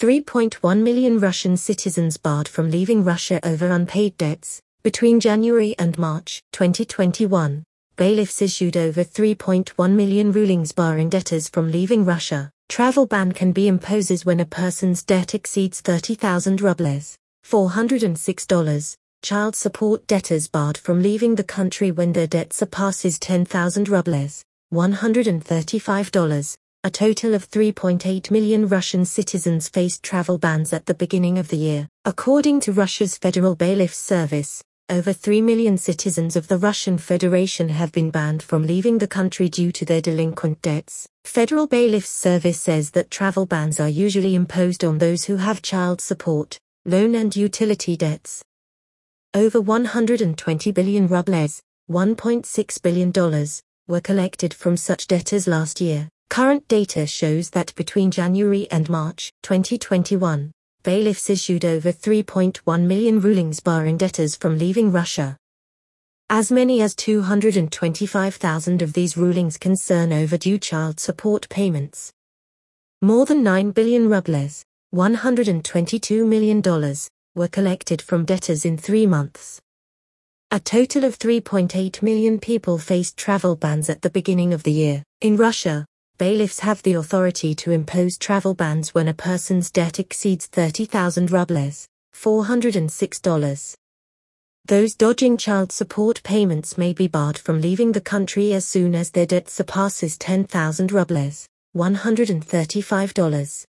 3.1 million Russian citizens barred from leaving Russia over unpaid debts. Between January and March 2021, bailiffs issued over 3.1 million rulings barring debtors from leaving Russia. Travel ban can be imposed when a person's debt exceeds 30,000 rubles, $406. Child support debtors barred from leaving the country when their debt surpasses 10,000 rubles, $135. A total of 3.8 million Russian citizens faced travel bans at the beginning of the year. According to Russia's Federal Bailiffs Service, over 3 million citizens of the Russian Federation have been banned from leaving the country due to their delinquent debts. Federal Bailiffs Service says that travel bans are usually imposed on those who have child support, loan and utility debts. Over 120 billion rubles, $1.6 billion, were collected from such debtors last year. Current data shows that between January and March 2021, bailiffs issued over 3.1 million rulings barring debtors from leaving Russia. As many as 225,000 of these rulings concern overdue child support payments. More than 9 billion rubles, $122 million, were collected from debtors in three months. A total of 3.8 million people faced travel bans at the beginning of the year. In Russia, bailiffs have the authority to impose travel bans when a person's debt exceeds 30,000 rubles, $406. Those dodging child support payments may be barred from leaving the country as soon as their debt surpasses 10,000 rubles, $135.